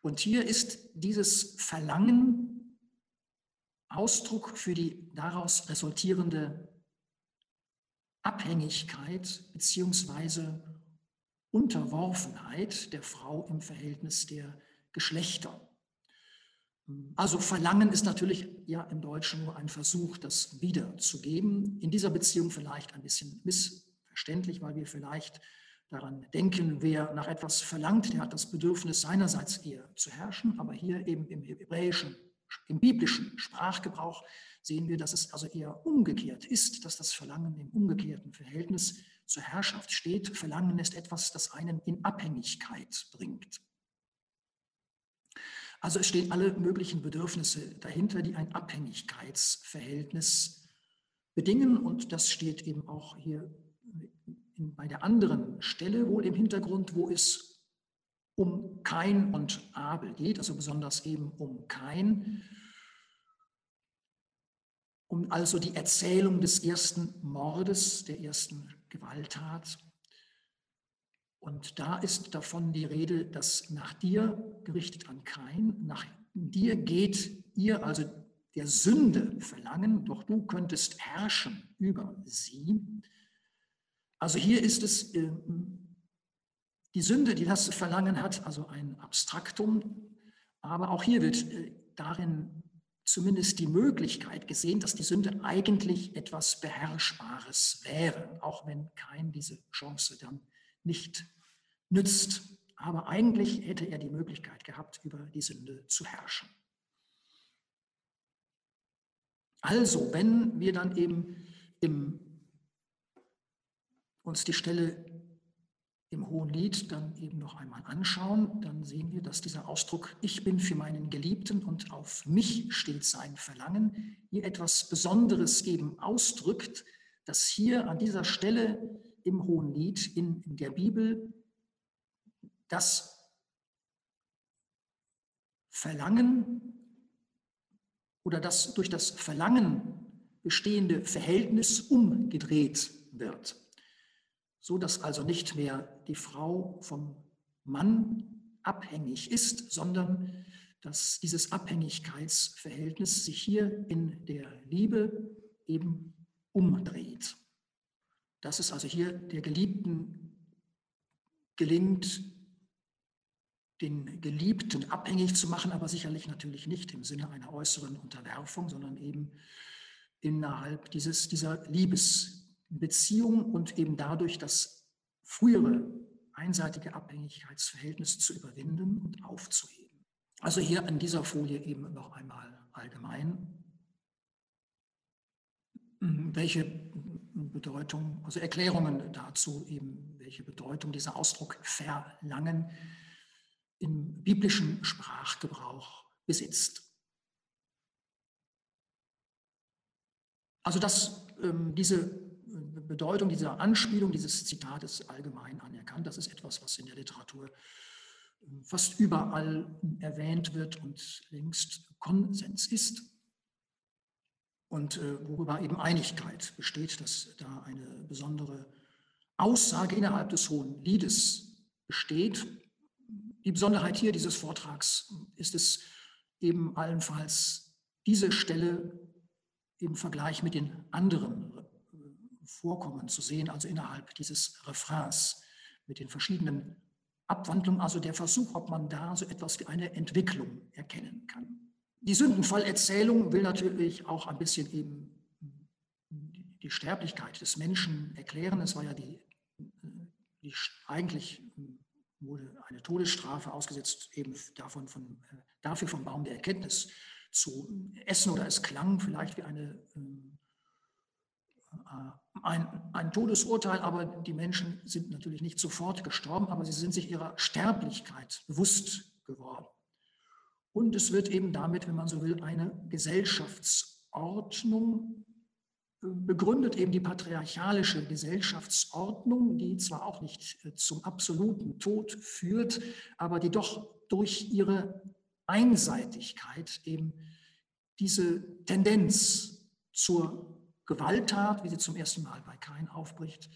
Und hier ist dieses Verlangen Ausdruck für die daraus resultierende Abhängigkeit bzw. Unterworfenheit der Frau im Verhältnis der Geschlechter. Also Verlangen ist natürlich ja im Deutschen nur ein Versuch, das wiederzugeben. In dieser Beziehung vielleicht ein bisschen missverständlich, weil wir vielleicht daran denken, wer nach etwas verlangt, der hat das Bedürfnis seinerseits eher zu herrschen. Aber hier eben im hebräischen, im biblischen Sprachgebrauch sehen wir, dass es also eher umgekehrt ist, dass das Verlangen im umgekehrten Verhältnis zur Herrschaft steht. Verlangen ist etwas, das einen in Abhängigkeit bringt. Also es stehen alle möglichen Bedürfnisse dahinter, die ein Abhängigkeitsverhältnis bedingen. Und das steht eben auch hier bei der anderen Stelle wohl im Hintergrund, wo es um Kain und Abel geht, also besonders eben um Kain, um also die Erzählung des ersten Mordes, der ersten Gewalttat. Und da ist davon die Rede, dass nach dir, gerichtet an Kain, nach dir geht ihr, also der Sünde verlangen, doch du könntest herrschen über sie. Also hier ist es äh, die Sünde, die das Verlangen hat, also ein Abstraktum, aber auch hier wird äh, darin zumindest die Möglichkeit gesehen, dass die Sünde eigentlich etwas Beherrschbares wäre, auch wenn kein diese Chance dann nicht nützt. aber eigentlich hätte er die Möglichkeit gehabt, über die Sünde zu herrschen. Also, wenn wir dann eben im, uns die Stelle im Hohen Lied dann eben noch einmal anschauen, dann sehen wir, dass dieser Ausdruck Ich bin für meinen Geliebten und auf mich steht sein Verlangen hier etwas Besonderes eben ausdrückt, dass hier an dieser Stelle im Hohen Lied in, in der Bibel das Verlangen oder das durch das Verlangen bestehende Verhältnis umgedreht wird so dass also nicht mehr die Frau vom Mann abhängig ist, sondern dass dieses Abhängigkeitsverhältnis sich hier in der Liebe eben umdreht. Dass es also hier der Geliebten gelingt, den Geliebten abhängig zu machen, aber sicherlich natürlich nicht im Sinne einer äußeren Unterwerfung, sondern eben innerhalb dieses, dieser Liebes, Beziehung und eben dadurch das frühere einseitige Abhängigkeitsverhältnis zu überwinden und aufzuheben. Also hier an dieser Folie eben noch einmal allgemein. Welche Bedeutung, also Erklärungen dazu eben, welche Bedeutung dieser Ausdruck verlangen im biblischen Sprachgebrauch besitzt. Also dass ähm, diese Bedeutung dieser Anspielung, dieses Zitates allgemein anerkannt. Das ist etwas, was in der Literatur ähm, fast überall erwähnt wird und längst Konsens ist und äh, worüber eben Einigkeit besteht, dass da eine besondere Aussage innerhalb des Hohen Liedes besteht. Die Besonderheit hier dieses Vortrags ist es eben allenfalls diese Stelle im Vergleich mit den anderen vorkommen zu sehen, also innerhalb dieses Refrains mit den verschiedenen Abwandlungen, also der Versuch, ob man da so etwas wie eine Entwicklung erkennen kann. Die Sündenfallerzählung will natürlich auch ein bisschen eben die Sterblichkeit des Menschen erklären. Es war ja die, die eigentlich wurde eine Todesstrafe ausgesetzt, eben davon von, dafür vom Baum der Erkenntnis zu essen oder es klang vielleicht wie eine ähm, ein, ein Todesurteil, aber die Menschen sind natürlich nicht sofort gestorben, aber sie sind sich ihrer Sterblichkeit bewusst geworden. Und es wird eben damit, wenn man so will, eine Gesellschaftsordnung äh, begründet, eben die patriarchalische Gesellschaftsordnung, die zwar auch nicht äh, zum absoluten Tod führt, aber die doch durch ihre Einseitigkeit eben diese Tendenz zur Gewalttat, wie sie zum ersten Mal bei Kain aufbricht,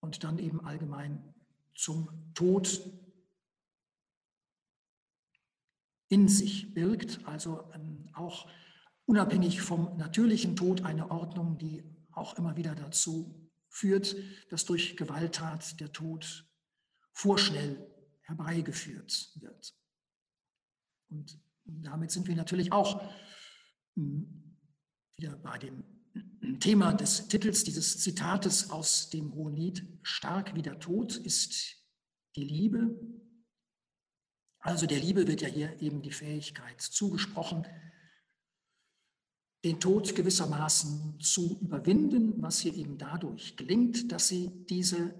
und dann eben allgemein zum Tod in sich birgt, also ähm, auch unabhängig vom natürlichen Tod eine Ordnung, die auch immer wieder dazu führt, dass durch Gewalttat der Tod vorschnell herbeigeführt wird. Und damit sind wir natürlich auch hm, wieder bei dem Thema des Titels dieses Zitates aus dem Hohen Lied, stark wie der Tod ist die Liebe. Also der Liebe wird ja hier eben die Fähigkeit zugesprochen, den Tod gewissermaßen zu überwinden, was hier eben dadurch gelingt, dass sie diese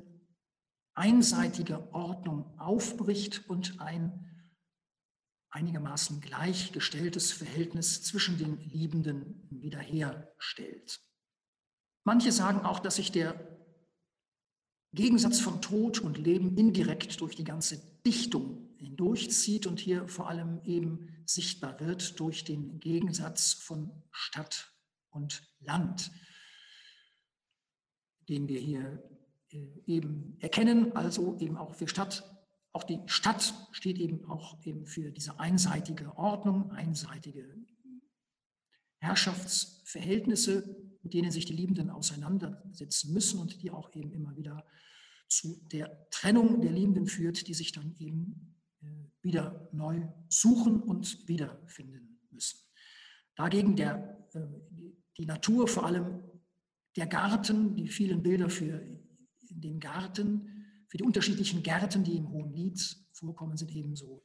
einseitige Ordnung aufbricht und ein einigermaßen gleichgestelltes Verhältnis zwischen den Liebenden wiederherstellt. Manche sagen auch, dass sich der Gegensatz von Tod und Leben indirekt durch die ganze Dichtung hindurchzieht und hier vor allem eben sichtbar wird durch den Gegensatz von Stadt und Land, den wir hier äh, eben erkennen, also eben auch für Stadt auch die Stadt steht eben auch eben für diese einseitige Ordnung, einseitige Herrschaftsverhältnisse, mit denen sich die Liebenden auseinandersetzen müssen und die auch eben immer wieder zu der Trennung der Liebenden führt, die sich dann eben äh, wieder neu suchen und wiederfinden müssen. Dagegen der, äh, die Natur, vor allem der Garten, die vielen Bilder für den Garten, für die unterschiedlichen Gärten, die im Hohen Lied vorkommen, sind ebenso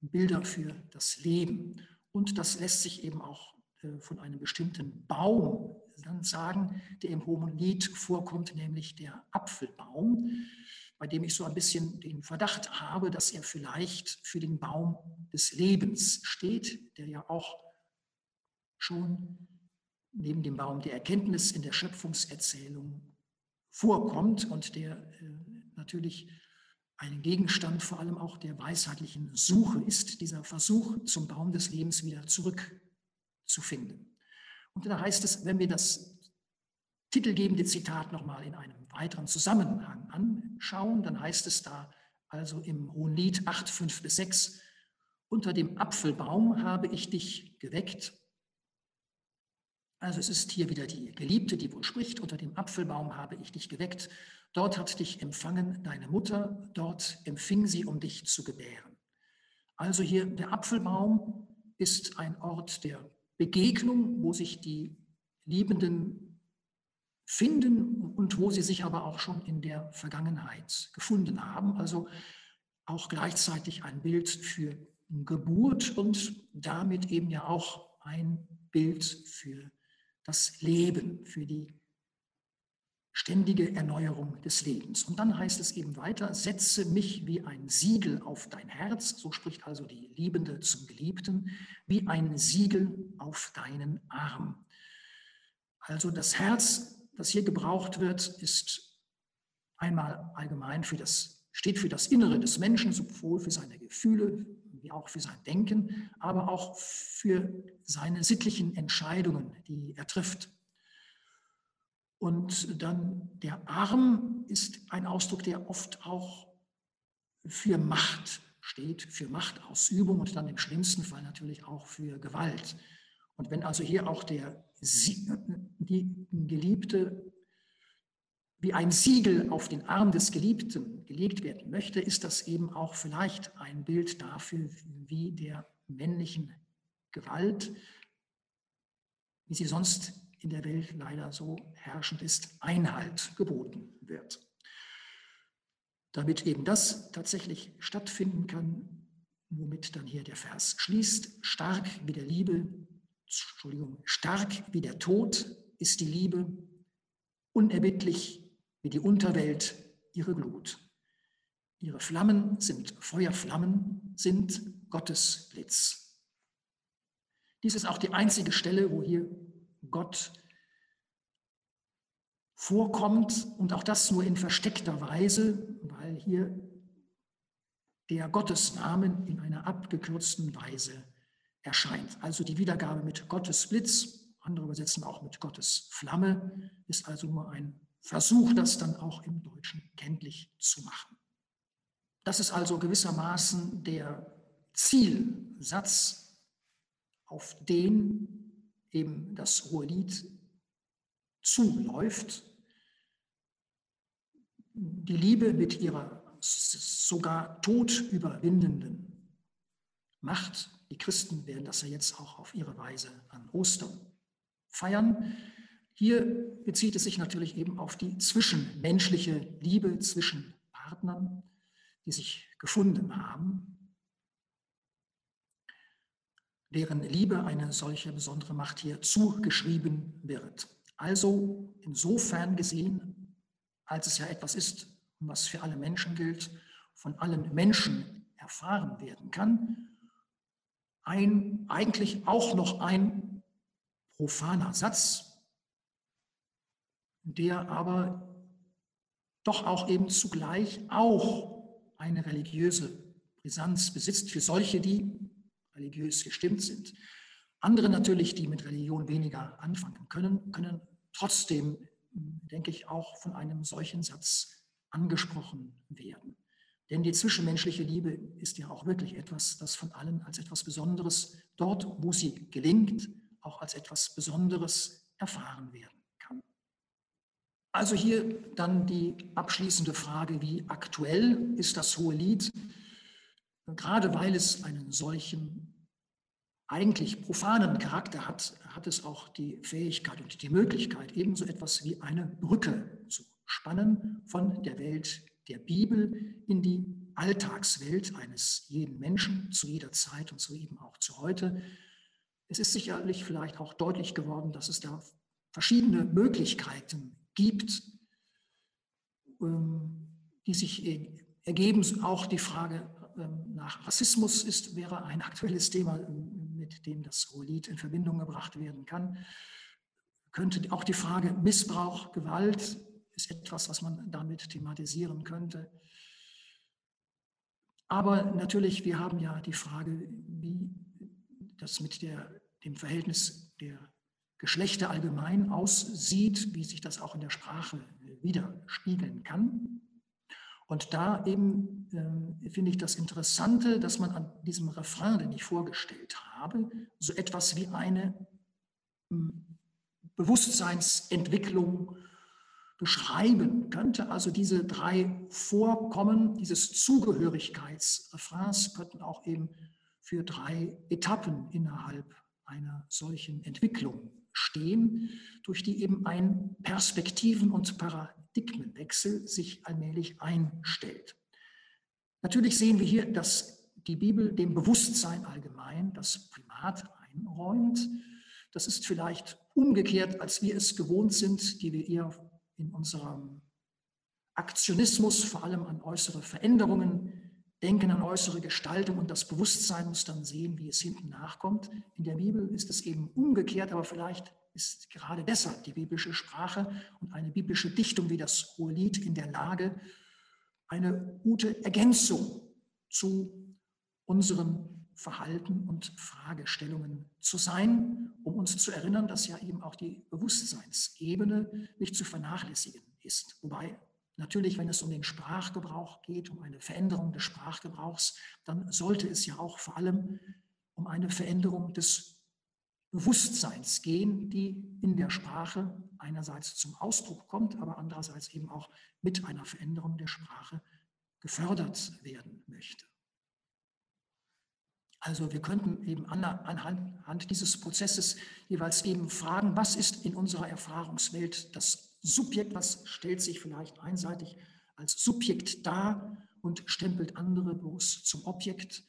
Bilder für das Leben. Und das lässt sich eben auch äh, von einem bestimmten Baum dann sagen, der im Hohen Lied vorkommt, nämlich der Apfelbaum, bei dem ich so ein bisschen den Verdacht habe, dass er vielleicht für den Baum des Lebens steht, der ja auch schon neben dem Baum der Erkenntnis in der Schöpfungserzählung vorkommt und der äh, natürlich ein Gegenstand vor allem auch der weisheitlichen Suche ist, dieser Versuch zum Baum des Lebens wieder zurückzufinden. Und da heißt es, wenn wir das titelgebende Zitat nochmal in einem weiteren Zusammenhang anschauen, dann heißt es da also im Hohen Lied 8, 5 bis 6, unter dem Apfelbaum habe ich dich geweckt, also es ist hier wieder die Geliebte, die wohl spricht, unter dem Apfelbaum habe ich dich geweckt, dort hat dich empfangen deine Mutter, dort empfing sie, um dich zu gebären. Also hier der Apfelbaum ist ein Ort der Begegnung, wo sich die Liebenden finden und wo sie sich aber auch schon in der Vergangenheit gefunden haben. Also auch gleichzeitig ein Bild für Geburt und damit eben ja auch ein Bild für das Leben, für die ständige Erneuerung des Lebens. Und dann heißt es eben weiter, setze mich wie ein Siegel auf dein Herz, so spricht also die Liebende zum Geliebten, wie ein Siegel auf deinen Arm. Also das Herz, das hier gebraucht wird, ist einmal allgemein für das, steht für das Innere des Menschen, sowohl für seine Gefühle wie auch für sein Denken, aber auch für seine sittlichen Entscheidungen, die er trifft. Und dann der Arm ist ein Ausdruck, der oft auch für Macht steht, für Machtausübung und dann im schlimmsten Fall natürlich auch für Gewalt. Und wenn also hier auch der, die Geliebte wie ein Siegel auf den Arm des Geliebten gelegt werden möchte, ist das eben auch vielleicht ein Bild dafür, wie der männlichen Gewalt, wie sie sonst in der Welt leider so herrschend ist, Einhalt geboten wird. Damit eben das tatsächlich stattfinden kann, womit dann hier der Vers schließt, stark wie der Liebe, Entschuldigung, stark wie der Tod ist die Liebe, unerbittlich wie die Unterwelt ihre Glut. Ihre Flammen sind Feuerflammen, sind Gottes Blitz. Dies ist auch die einzige Stelle, wo hier Gott vorkommt und auch das nur in versteckter Weise, weil hier der Gottesnamen in einer abgekürzten Weise erscheint. Also die Wiedergabe mit Gottes Blitz, andere übersetzen auch mit Gottes Flamme, ist also nur ein Versuch, das dann auch im Deutschen kenntlich zu machen. Das ist also gewissermaßen der Zielsatz, auf den eben das hohe zuläuft. Die Liebe mit ihrer sogar todüberwindenden Macht. Die Christen werden das ja jetzt auch auf ihre Weise an Ostern feiern. Hier bezieht es sich natürlich eben auf die zwischenmenschliche Liebe zwischen Partnern, die sich gefunden haben, deren Liebe eine solche besondere Macht hier zugeschrieben wird. Also insofern gesehen, als es ja etwas ist, was für alle Menschen gilt, von allen Menschen erfahren werden kann, ein, eigentlich auch noch ein profaner Satz, der aber doch auch eben zugleich auch eine religiöse Brisanz besitzt für solche, die religiös gestimmt sind. Andere natürlich, die mit Religion weniger anfangen können, können trotzdem, denke ich, auch von einem solchen Satz angesprochen werden. Denn die zwischenmenschliche Liebe ist ja auch wirklich etwas, das von allen als etwas Besonderes dort, wo sie gelingt, auch als etwas Besonderes erfahren werden. Also hier dann die abschließende Frage, wie aktuell ist das Hohe Lied? Gerade weil es einen solchen eigentlich profanen Charakter hat, hat es auch die Fähigkeit und die Möglichkeit, ebenso etwas wie eine Brücke zu spannen von der Welt der Bibel in die Alltagswelt eines jeden Menschen zu jeder Zeit und so eben auch zu heute. Es ist sicherlich vielleicht auch deutlich geworden, dass es da verschiedene Möglichkeiten gibt, ähm, die sich ergeben. Auch die Frage ähm, nach Rassismus ist, wäre ein aktuelles Thema, ähm, mit dem das Hohelied in Verbindung gebracht werden kann. Könnte auch die Frage Missbrauch, Gewalt ist etwas, was man damit thematisieren könnte. Aber natürlich, wir haben ja die Frage, wie das mit der, dem Verhältnis der Geschlechter allgemein aussieht, wie sich das auch in der Sprache widerspiegeln kann. Und da eben äh, finde ich das Interessante, dass man an diesem Refrain, den ich vorgestellt habe, so etwas wie eine hm, Bewusstseinsentwicklung beschreiben könnte. Also diese drei Vorkommen dieses Zugehörigkeitsrefrains könnten auch eben für drei Etappen innerhalb einer solchen Entwicklung stehen, durch die eben ein Perspektiven- und Paradigmenwechsel sich allmählich einstellt. Natürlich sehen wir hier, dass die Bibel dem Bewusstsein allgemein das Primat einräumt. Das ist vielleicht umgekehrt, als wir es gewohnt sind, die wir eher in unserem Aktionismus vor allem an äußere Veränderungen denken, an äußere Gestaltung und das Bewusstsein muss dann sehen, wie es hinten nachkommt. In der Bibel ist es eben umgekehrt, aber vielleicht ist gerade deshalb die biblische Sprache und eine biblische Dichtung wie das Hohelied in der Lage, eine gute Ergänzung zu unserem Verhalten und Fragestellungen zu sein, um uns zu erinnern, dass ja eben auch die Bewusstseinsebene nicht zu vernachlässigen ist. Wobei natürlich, wenn es um den Sprachgebrauch geht, um eine Veränderung des Sprachgebrauchs, dann sollte es ja auch vor allem um eine Veränderung des Bewusstseins gehen, die in der Sprache einerseits zum Ausdruck kommt, aber andererseits eben auch mit einer Veränderung der Sprache gefördert werden möchte. Also wir könnten eben anhand dieses Prozesses jeweils eben fragen, was ist in unserer Erfahrungswelt das Subjekt, was stellt sich vielleicht einseitig als Subjekt dar und stempelt andere bloß zum Objekt.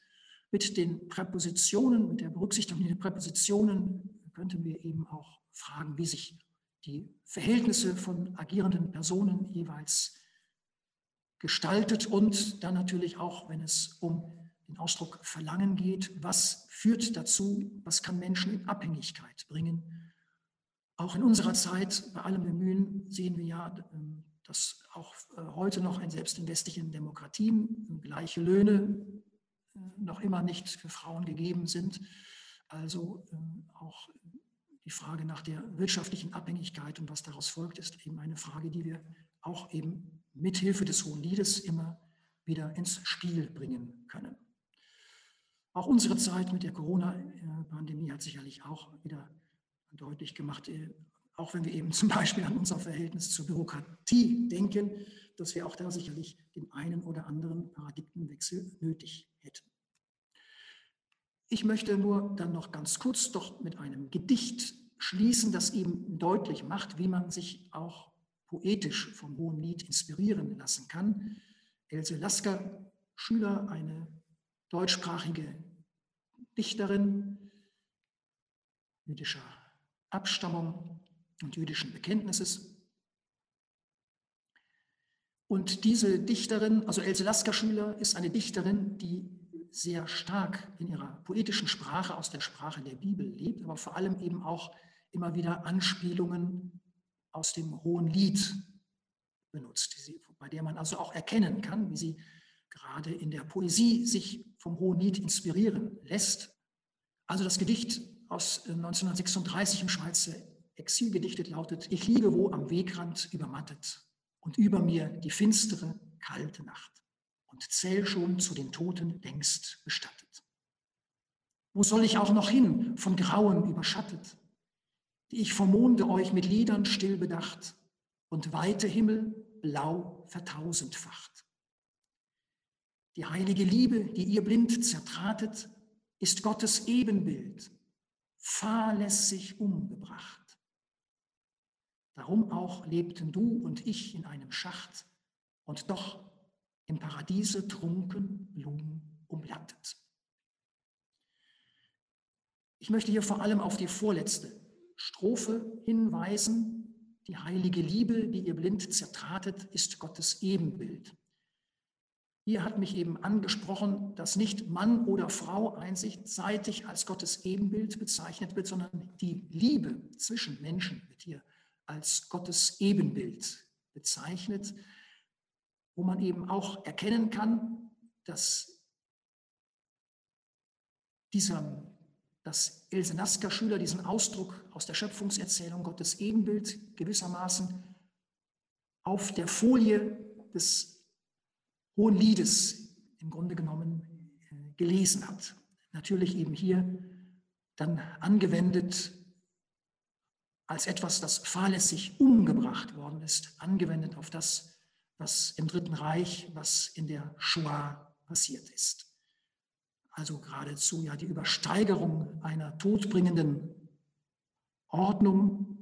Mit den Präpositionen, mit der Berücksichtigung der Präpositionen könnten wir eben auch fragen, wie sich die Verhältnisse von agierenden Personen jeweils gestaltet und dann natürlich auch, wenn es um den Ausdruck Verlangen geht, was führt dazu, was kann Menschen in Abhängigkeit bringen. Auch in unserer Zeit, bei allem Bemühen, sehen wir ja, ähm, dass auch äh, heute noch in selbst in westlichen Demokratien gleiche Löhne äh, noch immer nicht für Frauen gegeben sind. Also ähm, auch die Frage nach der wirtschaftlichen Abhängigkeit und was daraus folgt, ist eben eine Frage, die wir auch eben mithilfe des Hohen Liedes immer wieder ins Spiel bringen können. Auch unsere Zeit mit der Corona-Pandemie hat sicherlich auch wieder deutlich gemacht, äh, auch wenn wir eben zum Beispiel an unser Verhältnis zur Bürokratie denken, dass wir auch da sicherlich den einen oder anderen Paradigmenwechsel nötig hätten. Ich möchte nur dann noch ganz kurz doch mit einem Gedicht schließen, das eben deutlich macht, wie man sich auch poetisch vom Hohen Lied inspirieren lassen kann. Else Lasker, Schüler, eine deutschsprachige Dichterin jüdischer Abstammung und jüdischen Bekenntnisses. Und diese Dichterin, also Else Lasker-Schüler, ist eine Dichterin, die sehr stark in ihrer poetischen Sprache aus der Sprache der Bibel lebt, aber vor allem eben auch immer wieder Anspielungen aus dem Hohen Lied benutzt, bei der man also auch erkennen kann, wie sie gerade in der Poesie sich vom Hohen Lied inspirieren lässt. Also das Gedicht aus 1936 äh, im Schweizer Exil gedichtet lautet, ich liege wo am Wegrand übermattet und über mir die finstere, kalte Nacht und zähl schon zu den Toten längst bestattet. Wo soll ich auch noch hin, von Grauen überschattet, die ich vom Monde euch mit Liedern still bedacht und weite Himmel blau vertausendfacht. Die heilige Liebe, die ihr blind zertratet, ist Gottes Ebenbild, fahrlässig umgebracht. Darum auch lebten du und ich in einem Schacht, und doch im Paradiese trunken Blumen umlattet. Ich möchte hier vor allem auf die vorletzte Strophe hinweisen. Die heilige Liebe, die ihr blind zertratet, ist Gottes Ebenbild. Hier hat mich eben angesprochen, dass nicht Mann oder Frau einseitig als Gottes Ebenbild bezeichnet wird, sondern die Liebe zwischen Menschen wird hier als Gottes Ebenbild bezeichnet, wo man eben auch erkennen kann, dass dieser dass Else Nasker-Schüler diesen Ausdruck aus der Schöpfungserzählung Gottes Ebenbild gewissermaßen auf der Folie des Hohen Liedes im Grunde genommen äh, gelesen hat. Natürlich eben hier dann angewendet als etwas, das fahrlässig umgebracht worden ist, angewendet auf das, was im Dritten Reich, was in der Shoah passiert ist also geradezu ja die Übersteigerung einer todbringenden Ordnung,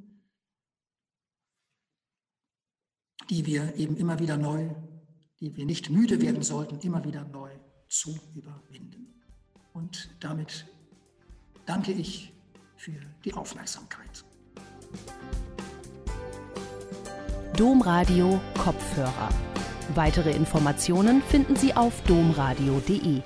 die wir eben immer wieder neu, die wir nicht müde werden sollten, immer wieder neu zu überwinden. Und damit danke ich für die Aufmerksamkeit. Domradio Kopfhörer. Weitere Informationen finden Sie auf domradio.de.